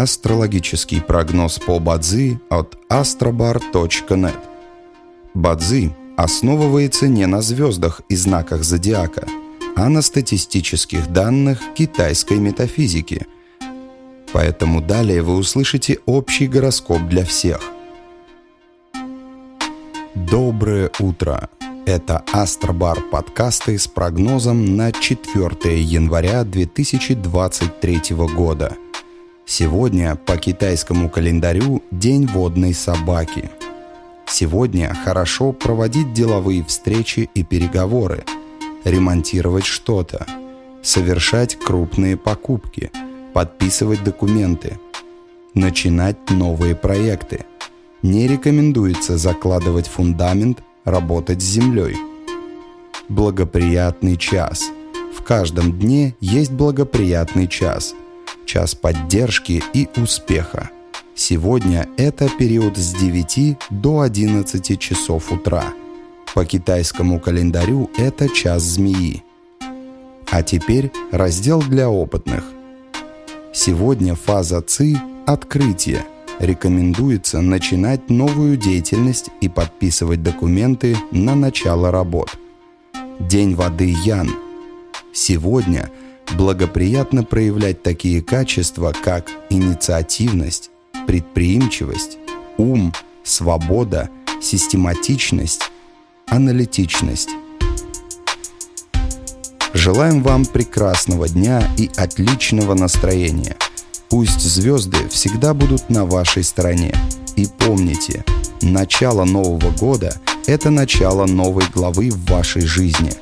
Астрологический прогноз по Бадзи от astrobar.net Бадзи основывается не на звездах и знаках зодиака, а на статистических данных китайской метафизики. Поэтому далее вы услышите общий гороскоп для всех. Доброе утро! Это Астробар подкасты с прогнозом на 4 января 2023 года. Сегодня по китайскому календарю День водной собаки. Сегодня хорошо проводить деловые встречи и переговоры, ремонтировать что-то, совершать крупные покупки, подписывать документы, начинать новые проекты. Не рекомендуется закладывать фундамент – работать с землей. Благоприятный час. В каждом дне есть благоприятный час. Час поддержки и успеха. Сегодня это период с 9 до 11 часов утра. По китайскому календарю это час змеи. А теперь раздел для опытных. Сегодня фаза ЦИ – открытие – рекомендуется начинать новую деятельность и подписывать документы на начало работ. День воды Ян. Сегодня благоприятно проявлять такие качества, как инициативность, предприимчивость, ум, свобода, систематичность, аналитичность. Желаем вам прекрасного дня и отличного настроения – Пусть звезды всегда будут на вашей стороне. И помните, начало Нового года – это начало новой главы в вашей жизни.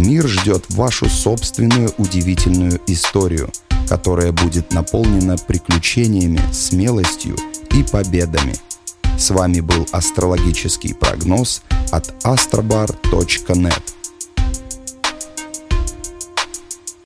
Мир ждет вашу собственную удивительную историю, которая будет наполнена приключениями, смелостью и победами. С вами был астрологический прогноз от astrobar.net.